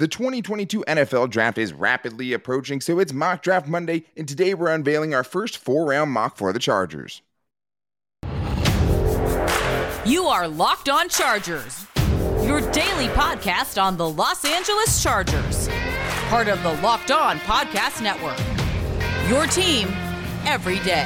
The 2022 NFL Draft is rapidly approaching, so it's Mock Draft Monday, and today we're unveiling our first four round mock for the Chargers. You are Locked On Chargers, your daily podcast on the Los Angeles Chargers, part of the Locked On Podcast Network. Your team every day.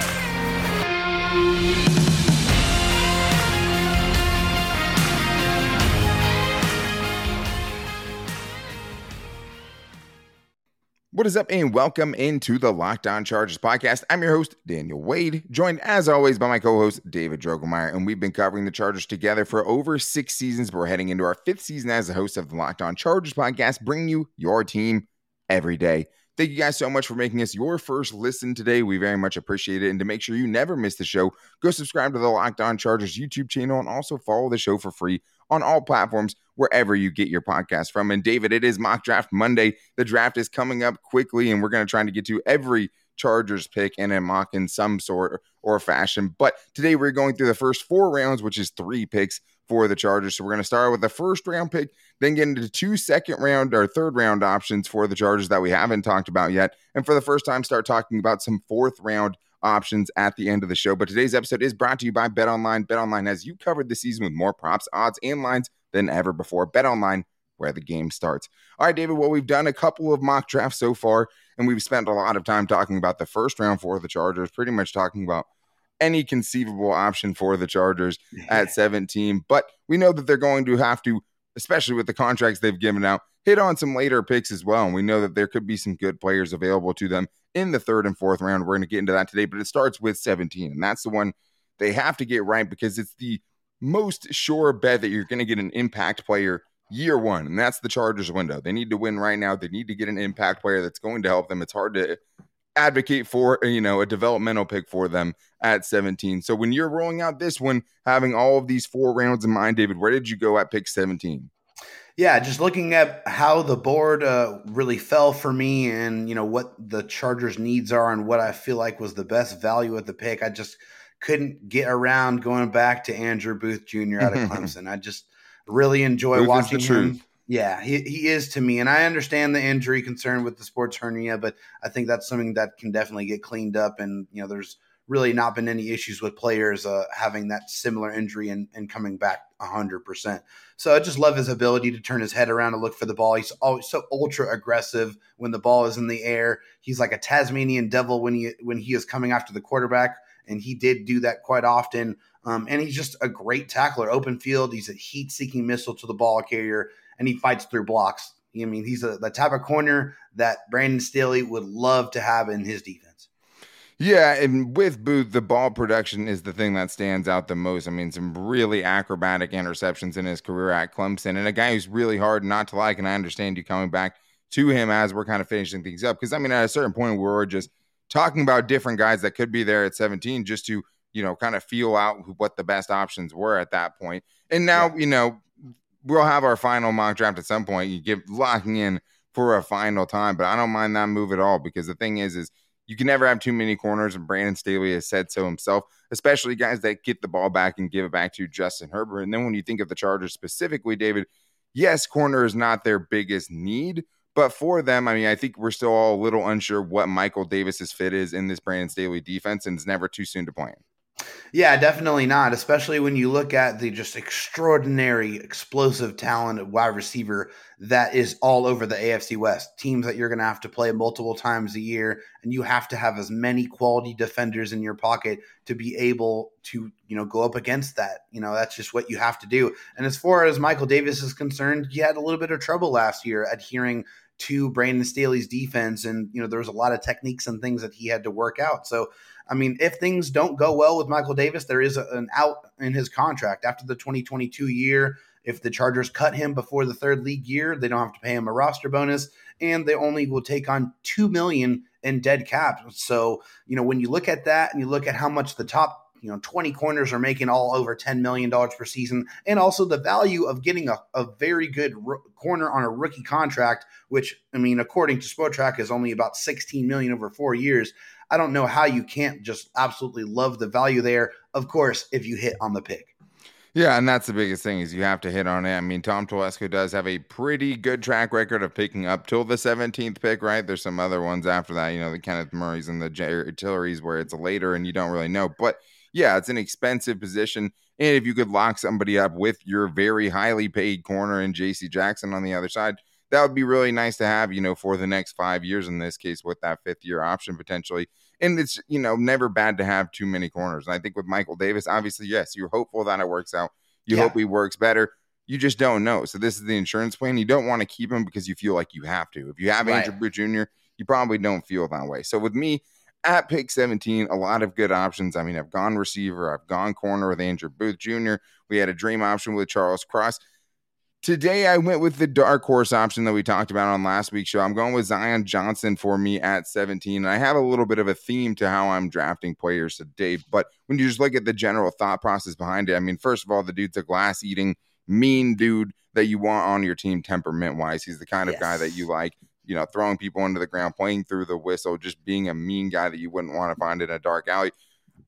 What is up, and welcome into the Locked On Chargers podcast. I'm your host, Daniel Wade, joined as always by my co host, David Drogemeyer. And we've been covering the Chargers together for over six seasons, we're heading into our fifth season as the host of the Locked On Chargers podcast, bringing you your team every day. Thank you guys so much for making us your first listen today. We very much appreciate it. And to make sure you never miss the show, go subscribe to the Locked On Chargers YouTube channel and also follow the show for free on all platforms wherever you get your podcast from. And David, it is mock draft Monday. The draft is coming up quickly, and we're going to try to get to every Chargers pick and a mock in some sort or fashion. But today we're going through the first four rounds, which is three picks for the Chargers. So we're going to start with the first round pick, then get into two second round or third round options for the Chargers that we haven't talked about yet. And for the first time, start talking about some fourth round options at the end of the show. But today's episode is brought to you by BetOnline. BetOnline has you covered this season with more props, odds, and lines than ever before. BetOnline, where the game starts. All right, David. Well, we've done a couple of mock drafts so far, and we've spent a lot of time talking about the first round for the Chargers, pretty much talking about any conceivable option for the Chargers at 17. But we know that they're going to have to, especially with the contracts they've given out, hit on some later picks as well. And we know that there could be some good players available to them in the third and fourth round. We're going to get into that today, but it starts with 17. And that's the one they have to get right because it's the most sure bet that you're going to get an impact player year one. And that's the Chargers window. They need to win right now. They need to get an impact player that's going to help them. It's hard to advocate for, you know, a developmental pick for them at 17. So when you're rolling out this one, having all of these four rounds in mind, David, where did you go at pick 17? Yeah, just looking at how the board uh, really fell for me, and you know what the Chargers' needs are, and what I feel like was the best value at the pick. I just couldn't get around going back to Andrew Booth Jr. out of Clemson. I just really enjoy Booth watching him. Yeah, he, he is to me. And I understand the injury concern with the sports hernia, but I think that's something that can definitely get cleaned up. And, you know, there's really not been any issues with players uh, having that similar injury and, and coming back 100%. So I just love his ability to turn his head around and look for the ball. He's always so ultra aggressive when the ball is in the air. He's like a Tasmanian devil when he when he is coming after the quarterback, and he did do that quite often. Um, and he's just a great tackler, open field. He's a heat-seeking missile to the ball carrier, and he fights through blocks. I mean, he's a, the type of corner that Brandon Staley would love to have in his defense. Yeah, and with Booth, the ball production is the thing that stands out the most. I mean, some really acrobatic interceptions in his career at Clemson, and a guy who's really hard not to like. And I understand you coming back to him as we're kind of finishing things up because I mean, at a certain point, we're just talking about different guys that could be there at 17 just to you know kind of feel out what the best options were at that point. And now yeah. you know we'll have our final mock draft at some point. You get locking in for a final time, but I don't mind that move at all because the thing is, is you can never have too many corners, and Brandon Staley has said so himself, especially guys that get the ball back and give it back to Justin Herbert. And then when you think of the Chargers specifically, David, yes, corner is not their biggest need, but for them, I mean, I think we're still all a little unsure what Michael Davis's fit is in this Brandon Staley defense, and it's never too soon to point. Yeah, definitely not. Especially when you look at the just extraordinary, explosive talent at wide receiver that is all over the AFC West. Teams that you're going to have to play multiple times a year, and you have to have as many quality defenders in your pocket to be able to, you know, go up against that. You know, that's just what you have to do. And as far as Michael Davis is concerned, he had a little bit of trouble last year adhering to Brandon Staley's defense, and you know, there was a lot of techniques and things that he had to work out. So I mean, if things don't go well with Michael Davis, there is an out in his contract after the 2022 year. If the Chargers cut him before the third league year, they don't have to pay him a roster bonus, and they only will take on two million in dead cap. So, you know, when you look at that and you look at how much the top you know 20 corners are making all over 10 million dollars per season and also the value of getting a, a very good corner on a rookie contract which i mean according to Spotrac is only about 16 million over four years I don't know how you can't just absolutely love the value there. Of course, if you hit on the pick. Yeah, and that's the biggest thing is you have to hit on it. I mean, Tom Telesco does have a pretty good track record of picking up till the 17th pick, right? There's some other ones after that, you know, the Kenneth Murrays and the Jerry Tillery's where it's later and you don't really know. But yeah, it's an expensive position. And if you could lock somebody up with your very highly paid corner and JC Jackson on the other side, that would be really nice to have, you know, for the next five years in this case with that fifth year option potentially. And it's, you know, never bad to have too many corners. And I think with Michael Davis, obviously, yes, you're hopeful that it works out. You yeah. hope he works better. You just don't know. So this is the insurance plan. You don't want to keep him because you feel like you have to. If you have right. Andrew Booth Jr., you probably don't feel that way. So with me at pick 17, a lot of good options. I mean, I've gone receiver, I've gone corner with Andrew Booth Jr. We had a dream option with Charles Cross. Today, I went with the dark horse option that we talked about on last week's show. I'm going with Zion Johnson for me at 17. And I have a little bit of a theme to how I'm drafting players today. But when you just look at the general thought process behind it, I mean, first of all, the dude's a glass eating, mean dude that you want on your team temperament wise. He's the kind of yes. guy that you like, you know, throwing people into the ground, playing through the whistle, just being a mean guy that you wouldn't want to find in a dark alley.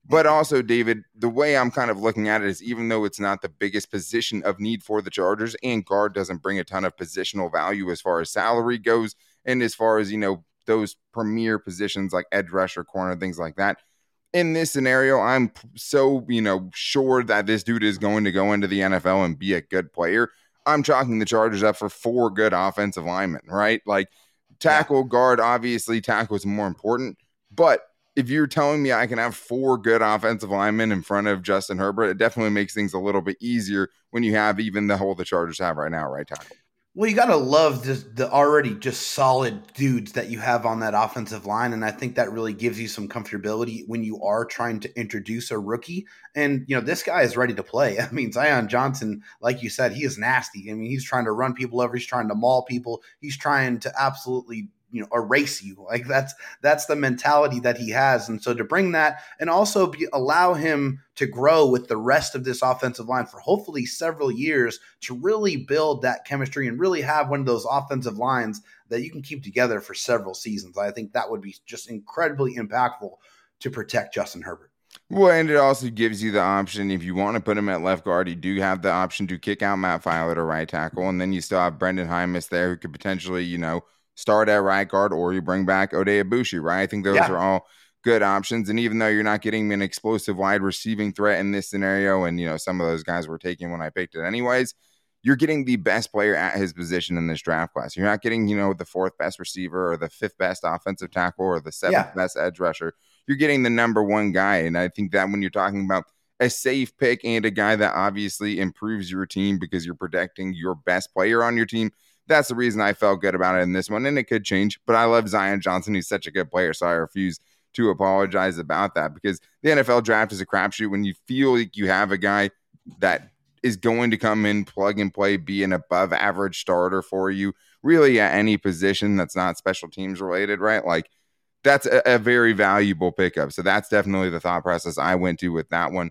But also, David, the way I'm kind of looking at it is even though it's not the biggest position of need for the Chargers, and guard doesn't bring a ton of positional value as far as salary goes, and as far as, you know, those premier positions like edge rusher, corner, things like that. In this scenario, I'm so, you know, sure that this dude is going to go into the NFL and be a good player. I'm chalking the Chargers up for four good offensive linemen, right? Like tackle, guard, obviously, tackle is more important, but if you're telling me I can have four good offensive linemen in front of Justin Herbert, it definitely makes things a little bit easier when you have even the hole the Chargers have right now, right tackle. Well, you got to love the, the already just solid dudes that you have on that offensive line. And I think that really gives you some comfortability when you are trying to introduce a rookie. And, you know, this guy is ready to play. I mean, Zion Johnson, like you said, he is nasty. I mean, he's trying to run people over, he's trying to maul people, he's trying to absolutely you know erase you. Like that's that's the mentality that he has. And so to bring that and also be, allow him to grow with the rest of this offensive line for hopefully several years to really build that chemistry and really have one of those offensive lines that you can keep together for several seasons. I think that would be just incredibly impactful to protect justin herbert. Well, and it also gives you the option if you want to put him at left guard, you do have the option to kick out Matt Feiler to right tackle, and then you still have Brenden Jaimes there who could potentially, you know, start at right guard or you bring back Oday Aboushi, right? I think those yeah. are all good options. And even though you're not getting an explosive wide receiving threat in this scenario, and you know, some of those guys were taken when I picked it anyways, you're getting the best player at his position in this draft class. You're not getting, you know, the fourth best receiver or the fifth best offensive tackle or the seventh yeah. best edge rusher. You're getting the number one guy. And I think that when you're talking about a safe pick and a guy that obviously improves your team because you're protecting your best player on your team, that's the reason I felt good about it in this one. And it could change, but I love Zion Johnson. He's such a good player. So I refuse to apologize about that because the NFL draft is a crapshoot when you feel like you have a guy that is going to come in, plug and play, be an above average starter for you, really at any position that's not special teams related, right? Like that's a, a very valuable pickup. So that's definitely the thought process I went to with that one.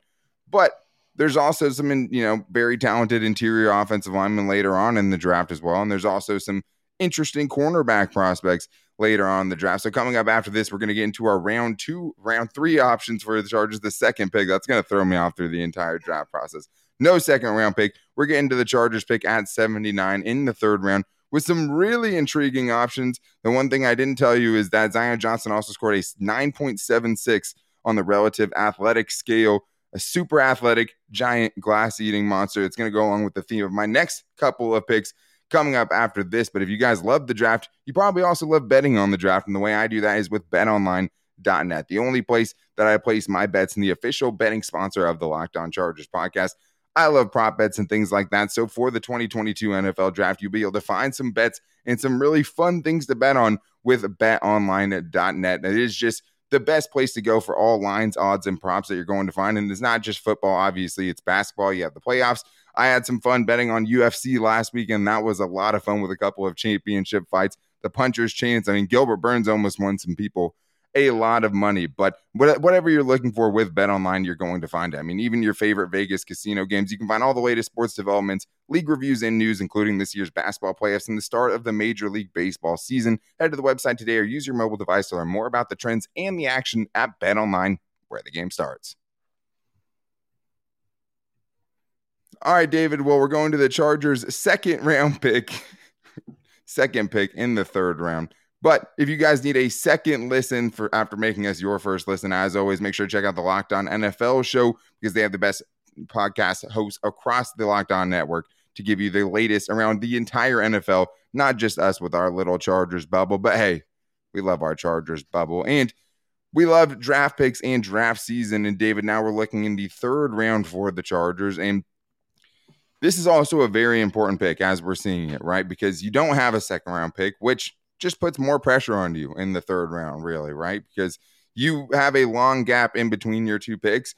But there's also some, you know, very talented interior offensive linemen later on in the draft as well. And there's also some interesting cornerback prospects later on in the draft. So coming up after this, we're going to get into our round two, round three options for the Chargers, the second pick. That's going to throw me off through the entire draft process. No second round pick. We're getting to the Chargers pick at 79 in the third round with some really intriguing options. The one thing I didn't tell you is that Zion Johnson also scored a 9.76 on the relative athletic scale a super athletic, giant glass eating monster. It's going to go along with the theme of my next couple of picks coming up after this. But if you guys love the draft, you probably also love betting on the draft. And the way I do that is with betonline.net, the only place that I place my bets and the official betting sponsor of the Locked On Chargers podcast. I love prop bets and things like that. So for the 2022 NFL draft, you'll be able to find some bets and some really fun things to bet on with betonline.net. And It is just the best place to go for all lines, odds, and props that you're going to find. And it's not just football, obviously, it's basketball. You have the playoffs. I had some fun betting on UFC last week, and that was a lot of fun with a couple of championship fights. The puncher's chance. I mean, Gilbert Burns almost won some people a lot of money. But whatever you're looking for with Bet Online, you're going to find it. I mean, even your favorite Vegas casino games, you can find all the latest sports developments, league reviews, and news, including this year's basketball playoffs and the start of the Major League Baseball season. Head to the website today or use your mobile device to learn more about the trends and the action at Bet Online, where the game starts. All right, David. Well, we're going to the Chargers' second round pick, second pick in the third round. But if you guys need a second listen for after making us your first listen, as always, make sure to check out the Locked On NFL show because they have the best podcast hosts across the Locked On network to give you the latest around the entire NFL, not just us with our little Chargers bubble, but hey, we love our Chargers bubble. And we love draft picks and draft season. And David, now we're looking in the third round for the Chargers. And this is also a very important pick as we're seeing it, right? Because you don't have a second round pick, which just puts more pressure on you in the third round, really, right? Because you have a long gap in between your two picks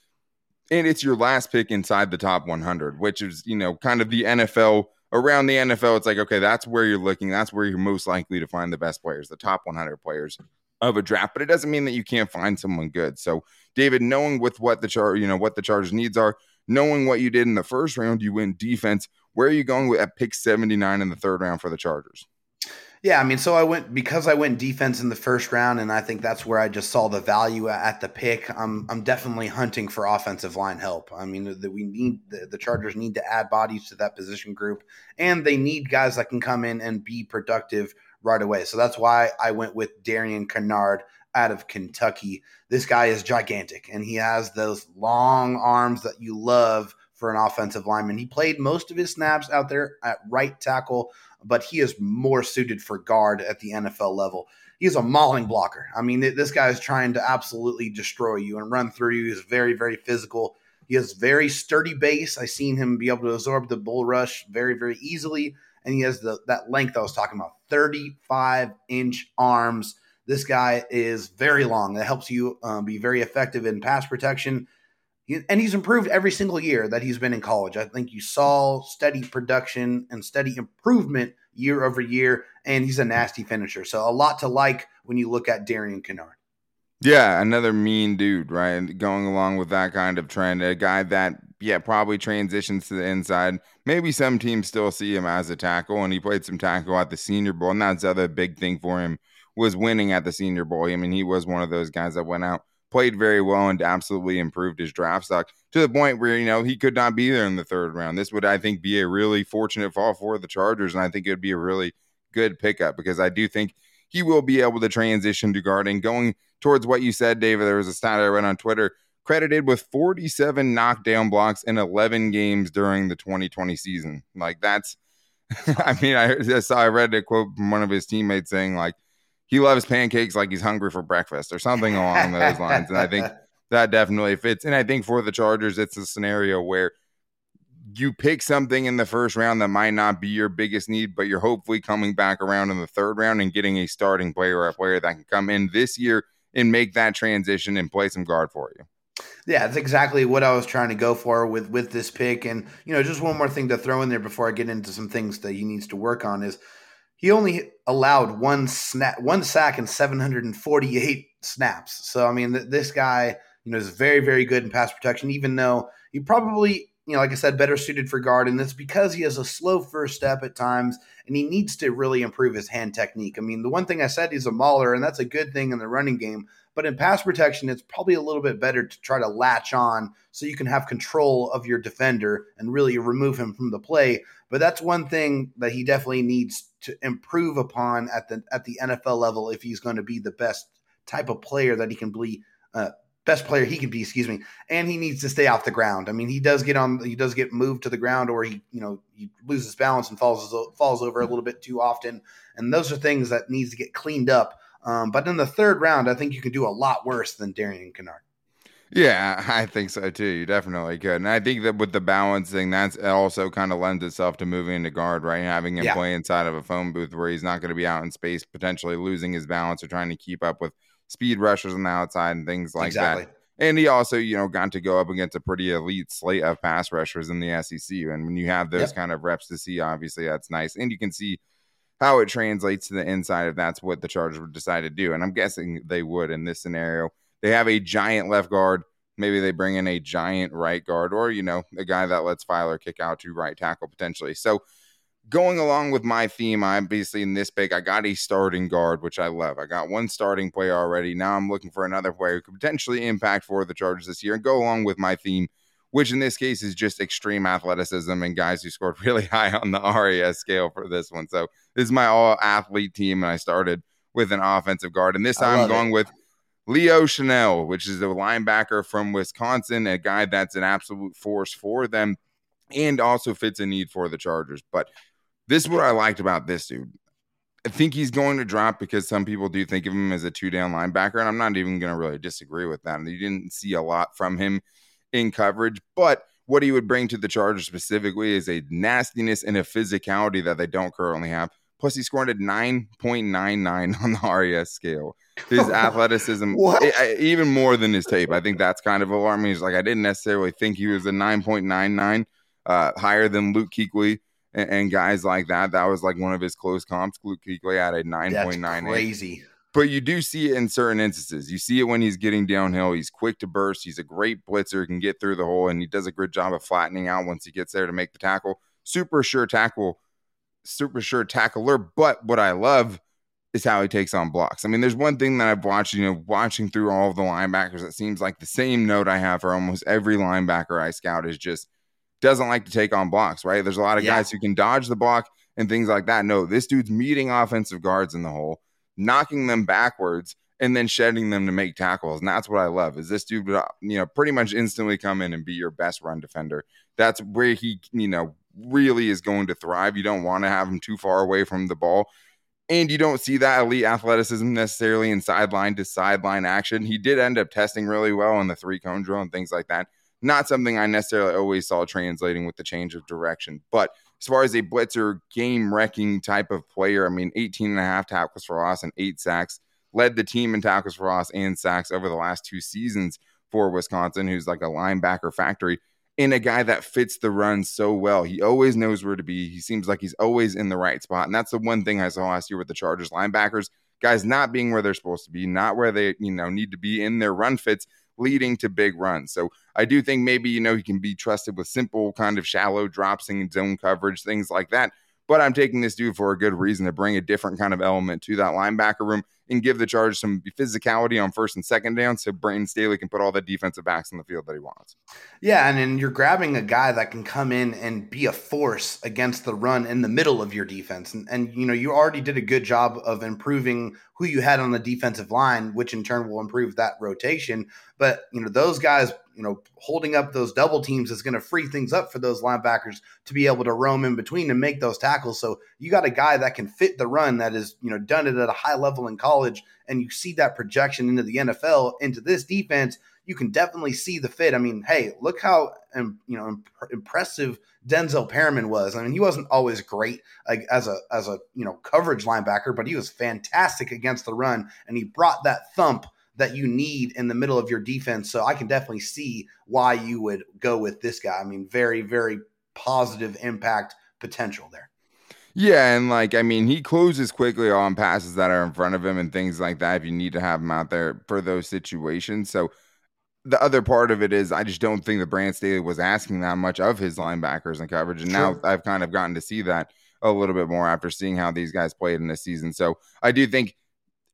and it's your last pick inside the top 100, which is, you know, kind of the NFL around the NFL. It's like, okay, that's where you're looking. That's where you're most likely to find the best players, the top 100 players of a draft. But it doesn't mean that you can't find someone good. So, David, knowing with what the char, you know, what the Chargers needs are, knowing what you did in the first round, you win defense. Where are you going with at pick 79 in the third round for the Chargers? Yeah, I mean, so I went because I went defense in the first round, and I think that's where I just saw the value at the pick. I'm I'm definitely hunting for offensive line help. I mean, that we need the, the Chargers need to add bodies to that position group, and they need guys that can come in and be productive right away. So that's why I went with Darian Kinnard out of Kentucky. This guy is gigantic, and he has those long arms that you love for an offensive lineman. He played most of his snaps out there at right tackle but he is more suited for guard at the NFL level. He's a mauling blocker. I mean, this guy is trying to absolutely destroy you and run through you. He's very, very physical. He has very sturdy base. I seen him be able to absorb the bull rush very, very easily. And he has the that length I was talking about, 35 inch arms. This guy is very long. That helps you um, be very effective in pass protection and he's improved every single year that he's been in college. I think you saw steady production and steady improvement year over year, and he's a nasty finisher. So a lot to like when you look at Darian Kinnard. Yeah, another mean dude, right? Going along with that kind of trend, a guy that yeah probably transitions to the inside. Maybe some teams still see him as a tackle, and he played some tackle at the Senior Bowl, and that's the other big thing for him was winning at the Senior Bowl. I mean, he was one of those guys that went out played very well and absolutely improved his draft stock to the point where you know he could not be there in the third round. This would, I think, be a really fortunate fall for the Chargers, and I think it would be a really good pickup because I do think he will be able to transition to guarding. Going towards what you said, David, there was a stat I read on Twitter credited with 47 knockdown blocks in 11 games during the 2020 season. Like that's, I mean, I, I saw I read a quote from one of his teammates saying like he loves pancakes like he's hungry for breakfast or something along those lines. And I think that definitely fits. And I think for the Chargers, it's a scenario where you pick something in the first round that might not be your biggest need, but you're hopefully coming back around in the third round and getting a starting player or a player that can come in this year and make that transition and play some guard for you. Yeah, that's exactly what I was trying to go for with with this pick. And you know, just one more thing to throw in there before I get into some things that he needs to work on is he only allowed one snap, one sack in 748 snaps. So I mean, th- this guy, you know, is very, very good in pass protection. Even though he probably, you know, like I said, better suited for guard, and that's because he has a slow first step at times, and he needs to really improve his hand technique. I mean, the one thing I said, he's a mauler, and that's a good thing in the running game. But in pass protection, it's probably a little bit better to try to latch on so you can have control of your defender and really remove him from the play. But that's one thing that he definitely needs to improve upon at the at the NFL level if he's going to be the best type of player that he can be. Uh, best player he can be, excuse me, and he needs to stay off the ground. I mean, he does get on, he does get moved to the ground, or he, you know, he loses balance and falls falls over a little bit too often, and those are things that needs to get cleaned up um, but in the third round, I think you can do a lot worse than Darian Kinnard. Yeah, I think so too. You definitely could. And I think that with the balancing, that's also kind of lends itself to moving into guard, right? Having him yeah. play inside of a phone booth where he's not going to be out in space, potentially losing his balance or trying to keep up with speed rushers on the outside and things like exactly. that. And he also, you know, got to go up against a pretty elite slate of pass rushers in the SEC. And when you have those yep. kind of reps to see, obviously that's nice. And you can see how it translates to the inside if that's what the Chargers would decide to do. And I'm guessing they would in this scenario. They have a giant left guard. Maybe they bring in a giant right guard or, you know, a guy that lets Feiler kick out to right tackle potentially. So going along with my theme, I'm basically in this pick. I got a starting guard, which I love. I got one starting player already. Now I'm looking for another player who could potentially impact for the Chargers this year and go along with my theme which in this case is just extreme athleticism and guys who scored really high on the RAS scale for this one. So this is my all athlete team, and I started with an offensive guard. And this time I'm going it. with Leo Chenal, which is a linebacker from Wisconsin, a guy that's an absolute force for them and also fits a need for the Chargers. But this is what I liked about this dude. I think he's going to drop because some people do think of him as a two down linebacker, and I'm not even going to really disagree with that. And you didn't see a lot from him in coverage, but what he would bring to the Chargers specifically is a nastiness and a physicality that they don't currently have. Plus, he scored at 9.99 on the RAS scale. His athleticism, even more than his tape, I think that's kind of alarming. He's like, I didn't necessarily think he was a 9.99, uh, higher than Luke Kuechly and, and, guys like that. That was like one of his close comps. Luke Kuechly had a 9.98. Crazy. But you do see it in certain instances. You see it when he's getting downhill. He's quick to burst. He's a great blitzer, He can get through the hole, and he does a good job of flattening out once he gets there to make the tackle. Super sure tackle super sure tackler. But what I love is how he takes on blocks. I mean, there's one thing that I've watched, you know, watching through all of the linebackers, it seems like the same note I have for almost every linebacker I scout is just doesn't like to take on blocks, right? There's a lot of yeah. guys who can dodge the block and things like that. No, this dude's meeting offensive guards in the hole, knocking them backwards, and then shedding them to make tackles. And that's what I love. Is this dude, you know, pretty much instantly come in and be your best run defender. That's where he, you know, really is going to thrive. You don't want to have him too far away from the ball. And you don't see that elite athleticism necessarily in sideline to sideline action. He did end up testing really well in the three cone drill and things like that. Not something I necessarily always saw translating with the change of direction. But as far as a blitzer game wrecking type of player, I mean, 18 and a half tackles for loss and eight sacks, led the team in tackles for loss and sacks over the last two seasons for Wisconsin, who's like a linebacker factory in a guy that fits the run so well. He always knows where to be. He seems like he's always in the right spot. And that's the one thing I saw last year with the Chargers linebackers, guys not being where they're supposed to be, not where they, you know, need to be in their run fits leading to big runs. So I do think maybe, you know, he can be trusted with simple kind of shallow drops and zone coverage, things like that. But I'm taking this dude for a good reason to bring a different kind of element to that linebacker room and give the Chargers some physicality on first and second down so Brandon Staley can put all the defensive backs in the field that he wants. Yeah, and then you're grabbing a guy that can come in and be a force against the run in the middle of your defense. And, and you know, you already did a good job of improving who you had on the defensive line, which in turn will improve that rotation. But, you know, those guys you know, holding up those double teams is going to free things up for those linebackers to be able to roam in between and make those tackles. So you got a guy that can fit the run that has, you know, done it at a high level in college, and you see that projection into the NFL, into this defense. You can definitely see the fit. I mean, hey, look how you know imp- impressive Denzel Perryman was. I mean, he wasn't always great like, as a as a you know coverage linebacker, but he was fantastic against the run, and he brought that thump that you need in the middle of your defense. So I can definitely see why you would go with this guy. I mean, very, very positive impact potential there. Yeah, and like I mean, he closes quickly on passes that are in front of him and things like that. If you need to have him out there for those situations, so the other part of it is I just don't think that Brand Staley was asking that much of his linebackers and coverage, and now I've kind of gotten to see that a little bit more after seeing how these guys played in the season. So I do think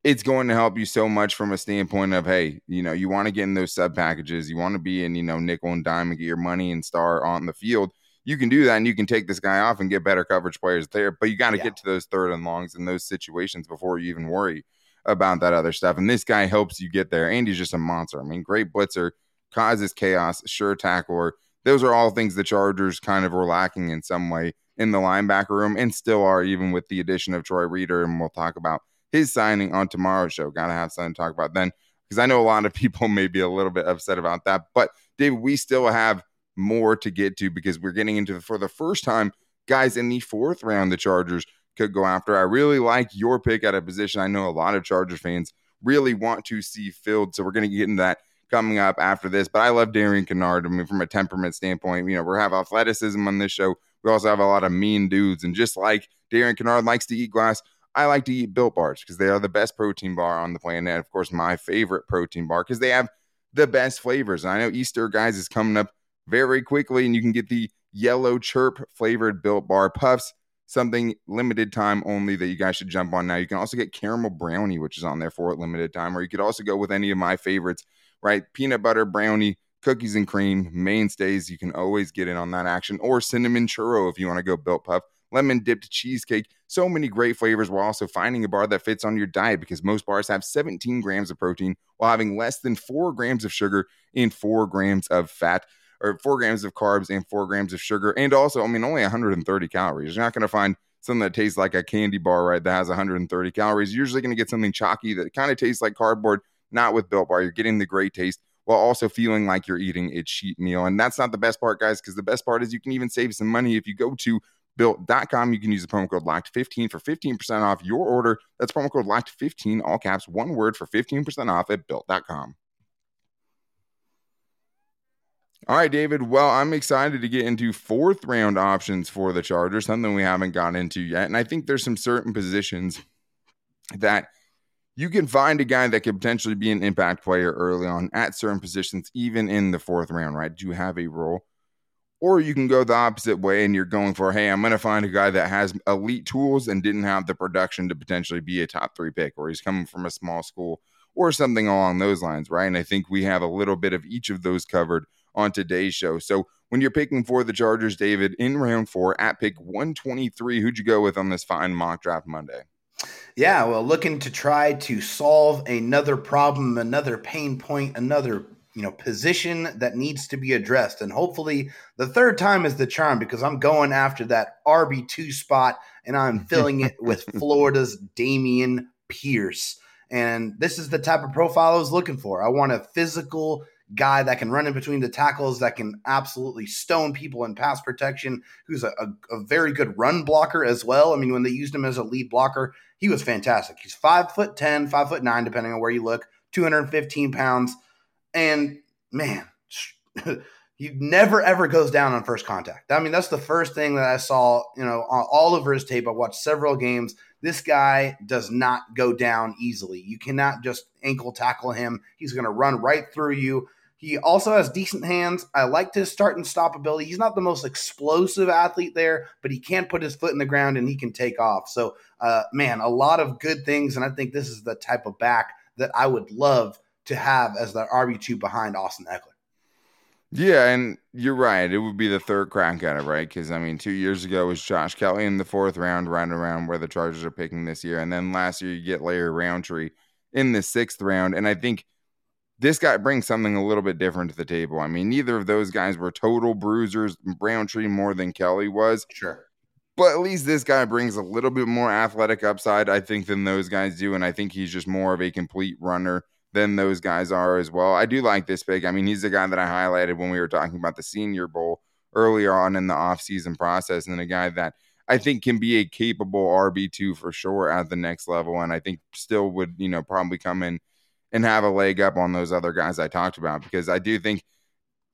it's going to help you so much from a standpoint of hey, you know, you want to get in those sub packages, you want to be in, you know, nickel and dime and get your money and star on the field. You can do that and you can take this guy off and get better coverage players there, but you got to yeah. get to those third and longs in those situations before you even worry about that other stuff. And this guy helps you get there. And he's just a monster. I mean, great blitzer, causes chaos, sure tackler. Those are all things the Chargers kind of were lacking in some way in the linebacker room and still are, even with the addition of Troy Reeder. And we'll talk about his signing on tomorrow's show. Got to have something to talk about then because I know a lot of people may be a little bit upset about that. But David, we still have more to get to because we're getting into for the first time, guys in the fourth round, the Chargers could go after. I really like your pick at a position I know a lot of Charger fans really want to see filled. So we're going to get into that coming up after this. But I love Darian Kinnard. I mean, from a temperament standpoint, you know, we have athleticism on this show. We also have a lot of mean dudes. And just like Darian Kinnard likes to eat glass, I like to eat Built Bars because they are the best protein bar on the planet. Of course, my favorite protein bar because they have the best flavors. And I know Easter, guys, is coming up very quickly, and you can get the yellow chirp flavored Built Bar Puffs, something limited time only that you guys should jump on now. You can also get caramel brownie, which is on there for limited time, or you could also go with any of my favorites, right? Peanut butter brownie, cookies and cream mainstays. You can always get in on that action, or cinnamon churro if you want to go built puff, lemon dipped cheesecake. So many great flavors while also finding a bar that fits on your diet because most bars have 17 grams of protein while having less than four grams of sugar and four grams of fat or four grams of carbs and four grams of sugar. And also, I mean, only 130 calories. You're not going to find something that tastes like a candy bar, right? That has 130 calories. You're usually going to get something chalky that kind of tastes like cardboard, not with Built Bar. You're getting the great taste while also feeling like you're eating a cheat meal. And that's not the best part, guys, because the best part is you can even save some money if you go to built.com. You can use the promo code LOCKED15 for 15% off your order. That's promo code LOCKED15, all caps, one word for 15% off at built.com. All right, David. Well, I'm excited to get into fourth round options for the Chargers, something we haven't gotten into yet. And I think there's some certain positions that you can find a guy that could potentially be an impact player early on at certain positions, even in the fourth round, right? Do you have a role? Or you can go the opposite way and you're going for, hey, I'm going to find a guy that has elite tools and didn't have the production to potentially be a top three pick, or he's coming from a small school or something along those lines, right? And I think we have a little bit of each of those covered on today's show. So when you're picking for the Chargers, David, in round four at pick 123, who'd you go with on this fine mock draft Monday? Yeah, well, looking to try to solve another problem, another pain point, another you know position that needs to be addressed, and hopefully the third time is the charm because I'm going after that RB two spot, and I'm filling it with Florida's Dameon Pierce. And this is the type of profile I was looking for. I want a physical guy that can run in between the tackles, that can absolutely stone people in pass protection, who's a, a, a, very good run blocker as well. I mean, when they used him as a lead blocker, he was fantastic. He's five foot ten, five foot nine, depending on where you look, 215 pounds. And man, he never ever goes down on first contact. I mean, that's the first thing that I saw, you know, all over his tape. I watched several games. This guy does not go down easily. You cannot just ankle tackle him. He's going to run right through you. He also has decent hands. I liked his start and stop ability. He's not the most explosive athlete there, but he can put his foot in the ground and he can take off. So, uh, man, a lot of good things. And I think this is the type of back that I would love to have as the RB2 behind Austin Ekeler. Yeah, and you're right. It would be the third crack at it, right? Because I mean, two years ago was Josh Kelley in the fourth round, right around where the Chargers are picking this year, and then last year you get Larry Rountree in the sixth round, and I think this guy brings something a little bit different to the table. I mean, neither of those guys were total bruisers. Rountree more than Kelley was. Sure. But at least this guy brings a little bit more athletic upside, I think, than those guys do. And I think he's just more of a complete runner than those guys are as well. I do like this pick. I mean, he's the guy that I highlighted when we were talking about the Senior Bowl earlier on in the offseason process, and a guy that I think can be a capable RB2 for sure at the next level. And I think still would, you know, probably come in and have a leg up on those other guys I talked about because I do think,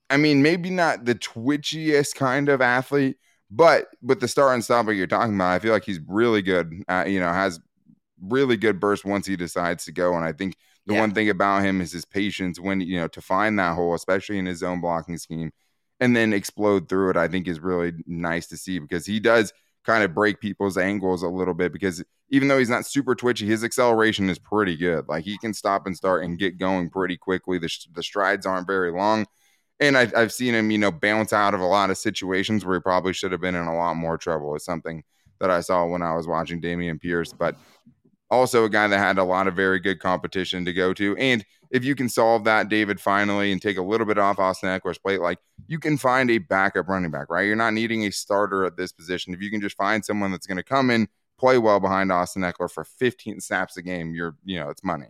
I mean, maybe not the twitchiest kind of athlete, but with the start and stop that you're talking about, I feel like he's really good. Uh, you know, has really good burst once he decides to go. And I think the yeah. one thing about him is his patience when, you know, to find that hole, especially in his own blocking scheme, and then explode through it, I think is really nice to see because he does kind of break people's angles a little bit because even though he's not super twitchy, his acceleration is pretty good. Like he can stop and start and get going pretty quickly. The, the strides aren't very long. And I, I've seen him, you know, bounce out of a lot of situations where he probably should have been in a lot more trouble. It's something that I saw when I was watching Dameon Pierce. But also a guy that had a lot of very good competition to go to. And if you can solve that, David, finally, and take a little bit off Austin Ekeler's plate, like you can find a backup running back, right? You're not needing a starter at this position. If you can just find someone that's going to come in, play well behind Austin Ekeler for 15 snaps a game, you're, you know, it's money.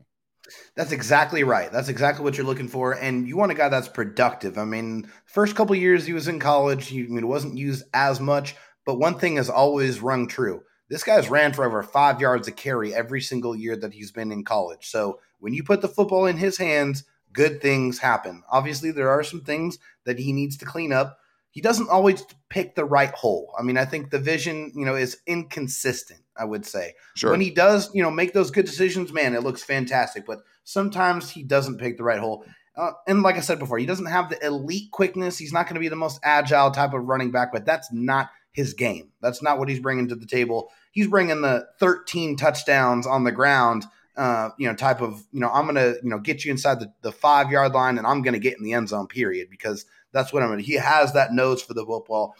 That's exactly right. That's exactly what you're looking for, and you want a guy that's productive. I mean, first couple years he was in college, he I mean, wasn't used as much, but one thing has always rung true this guy's ran for over five yards a carry every single year that he's been in college. So when you put the football in his hands, good things happen. Obviously, there are some things that he needs to clean up. He doesn't always pick the right hole. I mean, I think the vision, you know, is inconsistent, I would say. Sure. When he does, you know, make those good decisions, man, it looks fantastic. But sometimes he doesn't pick the right hole. Uh, and like I said before, he doesn't have the elite quickness. He's not going to be the most agile type of running back, but that's not his game. That's not what he's bringing to the table. He's bringing the 13 touchdowns on the ground uh, you know, type of, you know, I'm going to, you know, get you inside the, the five yard line and I'm going to get in the end zone, period, because that's what I'm going to. He has that nose for the football.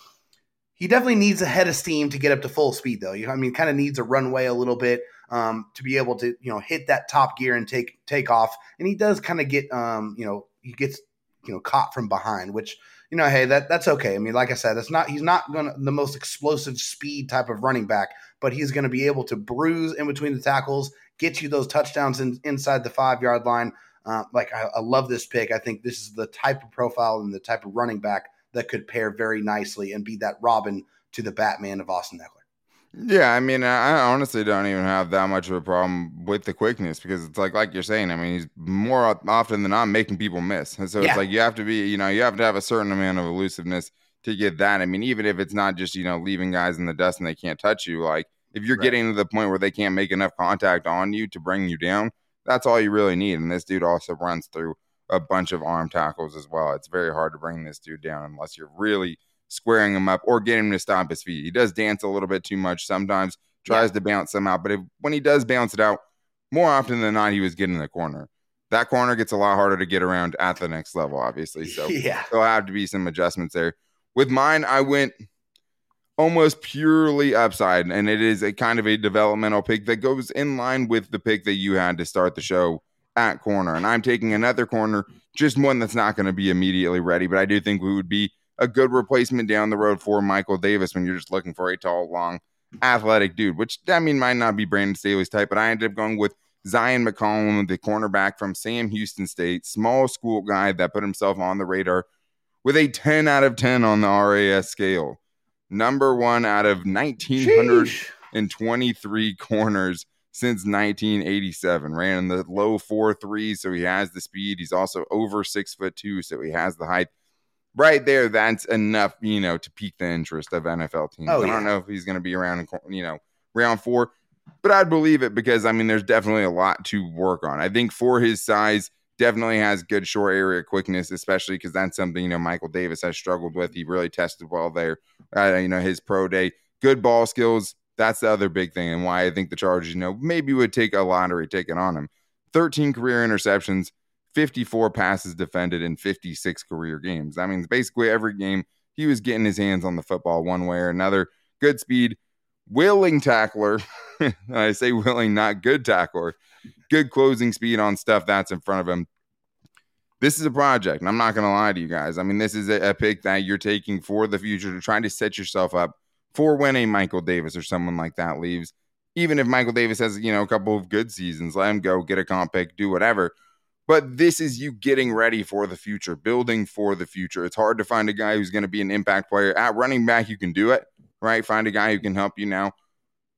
He definitely needs a head of steam to get up to full speed, though. You know, I mean, kind of needs a runway a little bit um, to be able to, you know, hit that top gear and take take off. And he does kind of get, um, you know, he gets, you know, caught from behind, which you know, hey, that that's okay. I mean, like I said, that's not he's not to the most explosive speed type of running back, but he's going to be able to bruise in between the tackles, get you those touchdowns in, inside the five yard line. Uh, like I, I love this pick. I think this is the type of profile and the type of running back that could pair very nicely and be that Robin to the Batman of Austin Ekeler. Yeah, I mean, I honestly don't even have that much of a problem with the quickness because it's like, like you're saying. I mean, he's more often than not making people miss, and so yeah. it's like you have to be, you know, you have to have a certain amount of elusiveness to get that. I mean, even if it's not just you know leaving guys in the dust and they can't touch you, like if you're right. getting to the point where they can't make enough contact on you to bring you down, that's all you really need. And this dude also runs through a bunch of arm tackles as well. It's very hard to bring this dude down unless you're really squaring him up or getting him to stomp his feet. He does dance a little bit too much sometimes, tries yeah. to bounce them out, but if, when he does bounce it out, more often than not, he was getting the corner. That corner gets a lot harder to get around at the next level, obviously. So yeah. there'll have to be some adjustments there. With mine, I went almost purely upside, and it is a kind of a developmental pick that goes in line with the pick that you had to start the show at corner. And I'm taking another corner, just one that's not going to be immediately ready, but I do think we would be a good replacement down the road for Michael Davis when you're just looking for a tall, long, athletic dude, which I mean might not be Brandon Staley's type, but I ended up going with Zyon McCollum, the cornerback from Sam Houston State, small school guy that put himself on the radar with a 10 out of 10 on the RAS scale. Number one out of 1,923 corners since 1987. Ran in the low four threes, so he has the speed. He's also over six foot two, so he has the height right there, that's enough, you know, to pique the interest of NFL teams. Oh, I don't know if he's going to be around, in, you know, round four, but I'd believe it because I mean, there's definitely a lot to work on. I think for his size, definitely has good short area quickness, especially because that's something you know Michael Davis has struggled with. He really tested well there, uh, you know, his pro day. Good ball skills. That's the other big thing, and why I think the Chargers, you know, maybe would take a lottery ticket on him. 13 career interceptions, 54 passes defended in 56 career games. I mean, basically every game he was getting his hands on the football one way or another. Good speed, willing tackler. I say willing, not good tackler. Good closing speed on stuff that's in front of him. This is a project, and I'm not going to lie to you guys. I mean, this is a, a pick that you're taking for the future to try to set yourself up for when a Michael Davis or someone like that leaves. Even if Michael Davis has, you know, a couple of good seasons, let him go, get a comp pick, do whatever but this is you getting ready for the future, building for the future. It's hard to find a guy who's going to be an impact player. At running back, you can do it, right? Find a guy who can help you now.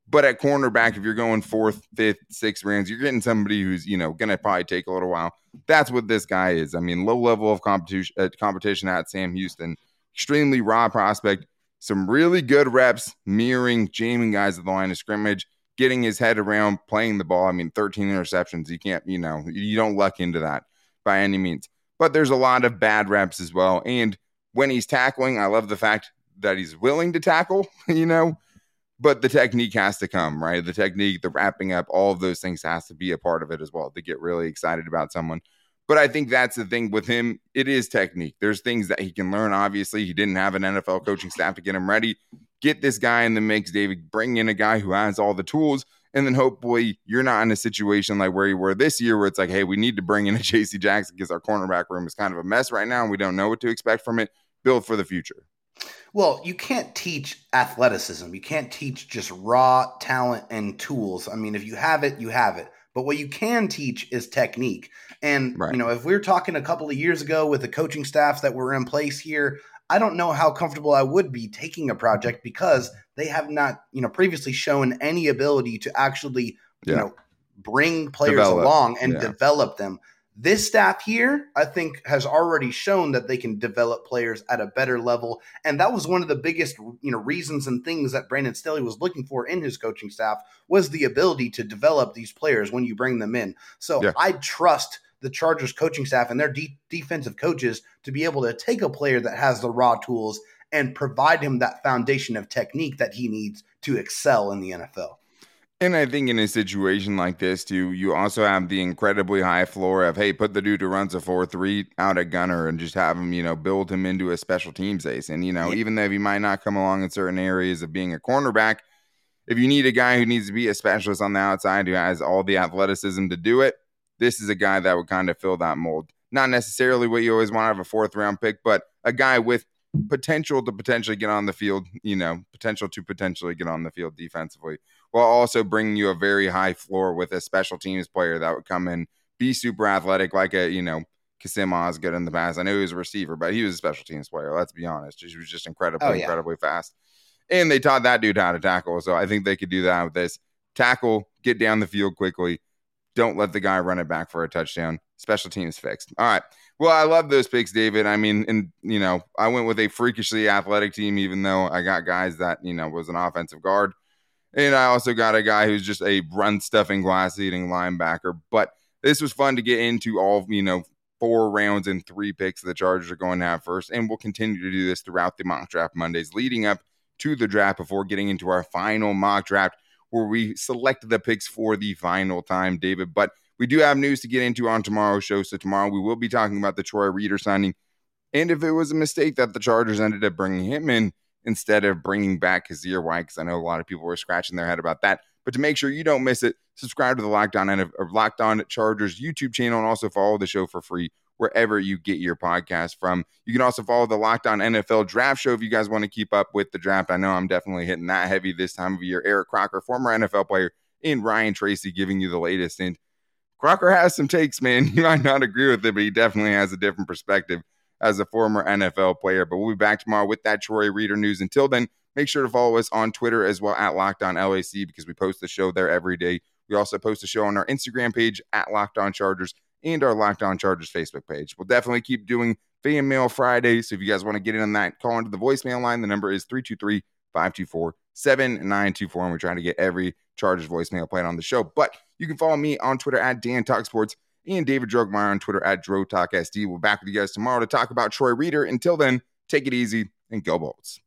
But at cornerback, if you're going fourth, fifth, sixth rounds, you're getting somebody who's, you know, going to probably take a little while. That's what this guy is. I mean, low level of competition, uh, competition at Sam Houston, extremely raw prospect, some really good reps mirroring, jamming guys at the line of scrimmage getting his head around playing the ball. I mean, 13 interceptions. You can't, you know, you don't luck into that by any means. But there's a lot of bad reps as well. And when he's tackling, I love the fact that he's willing to tackle, you know, but the technique has to come, right? The technique, the wrapping up, all of those things has to be a part of it as well to get really excited about someone. But I think that's the thing with him. It is technique. There's things that he can learn. Obviously, he didn't have an NFL coaching staff to get him ready get this guy in the mix, David. Bring in a guy who has all the tools. And then hopefully you're not in a situation like where you were this year, where it's like, hey, we need to bring in a JC Jackson because our cornerback room is kind of a mess right now and we don't know what to expect from it. Build for the future. Well, you can't teach athleticism. You can't teach just raw talent and tools. I mean, if you have it, you have it. But what you can teach is technique. And, right. you know, if we are talking a couple of years ago with the coaching staff that were in place here, I don't know how comfortable I would be taking a project because they have not, you know, previously shown any ability to actually, yeah. you know, bring players develop. along and yeah. develop them. This staff here, I think, has already shown that they can develop players at a better level, and that was one of the biggest, you know, reasons and things that Brandon Staley was looking for in his coaching staff was the ability to develop these players when you bring them in. So yeah. I trust the Chargers coaching staff and their de- defensive coaches to be able to take a player that has the raw tools and provide him that foundation of technique that he needs to excel in the NFL. And I think in a situation like this, too, you also have the incredibly high floor of, hey, put the dude who runs a 4 3 out at gunner and just have him, you know, build him into a special teams ace. And, you know, yeah. even though he might not come along in certain areas of being a cornerback, if you need a guy who needs to be a specialist on the outside who has all the athleticism to do it, this is a guy that would kind of fill that mold. Not necessarily what you always want out of a fourth round pick, but a guy with potential to potentially get on the field, you know, potential to potentially get on the field defensively, while also bringing you a very high floor with a special teams player that would come in, be super athletic, like a, you know, Kassim Osgood in the past. I know he was a receiver, but he was a special teams player. Let's be honest. He was just incredibly, oh, yeah. incredibly fast. And they taught that dude how to tackle. So I think they could do that with this. Tackle, get down the field quickly. Don't let the guy run it back for a touchdown. Special teams fixed. All right. Well, I love those picks, David. I mean, and you know, I went with a freakishly athletic team, even though I got guys that you know was an offensive guard, and I also got a guy who's just a run stuffing, glass eating linebacker. But this was fun to get into all you know four rounds and three picks the Chargers are going to have first, and we'll continue to do this throughout the mock draft Mondays leading up to the draft before getting into our final mock draft where we select the picks for the final time, David. But we do have news to get into on tomorrow's show. So tomorrow we will be talking about the Troy Reeder signing. And if it was a mistake that the Chargers ended up bringing him in instead of bringing back Kyzir White, because I know a lot of people were scratching their head about that. But to make sure you don't miss it, subscribe to the Locked On, or Locked On Chargers YouTube channel and also follow the show for free wherever you get your podcast from. You can also follow the Locked On NFL Draft Show if you guys want to keep up with the draft. I know I'm definitely hitting that heavy this time of year. Eric Crocker, former NFL player, and Ryan Tracy giving you the latest. And Crocker has some takes, man. You might not agree with it, but he definitely has a different perspective as a former NFL player. But we'll be back tomorrow with that Troy Reeder news. Until then, make sure to follow us on Twitter as well at Locked On LAC because we post the show there every day. We also post a show on our Instagram page at Locked On Chargers and our Locked On Chargers Facebook page. We'll definitely keep doing fan mail Friday. So if you guys want to get in on that, call into the voicemail line. The number is 323 524 7924. And we're trying to get every Chargers voicemail played on the show. But you can follow me on Twitter at Dan Talk Sports and David Drogemeyer on Twitter at Dro Talk SD. We'll back with you guys tomorrow to talk about Troy Reeder. Until then, take it easy and go Bolts.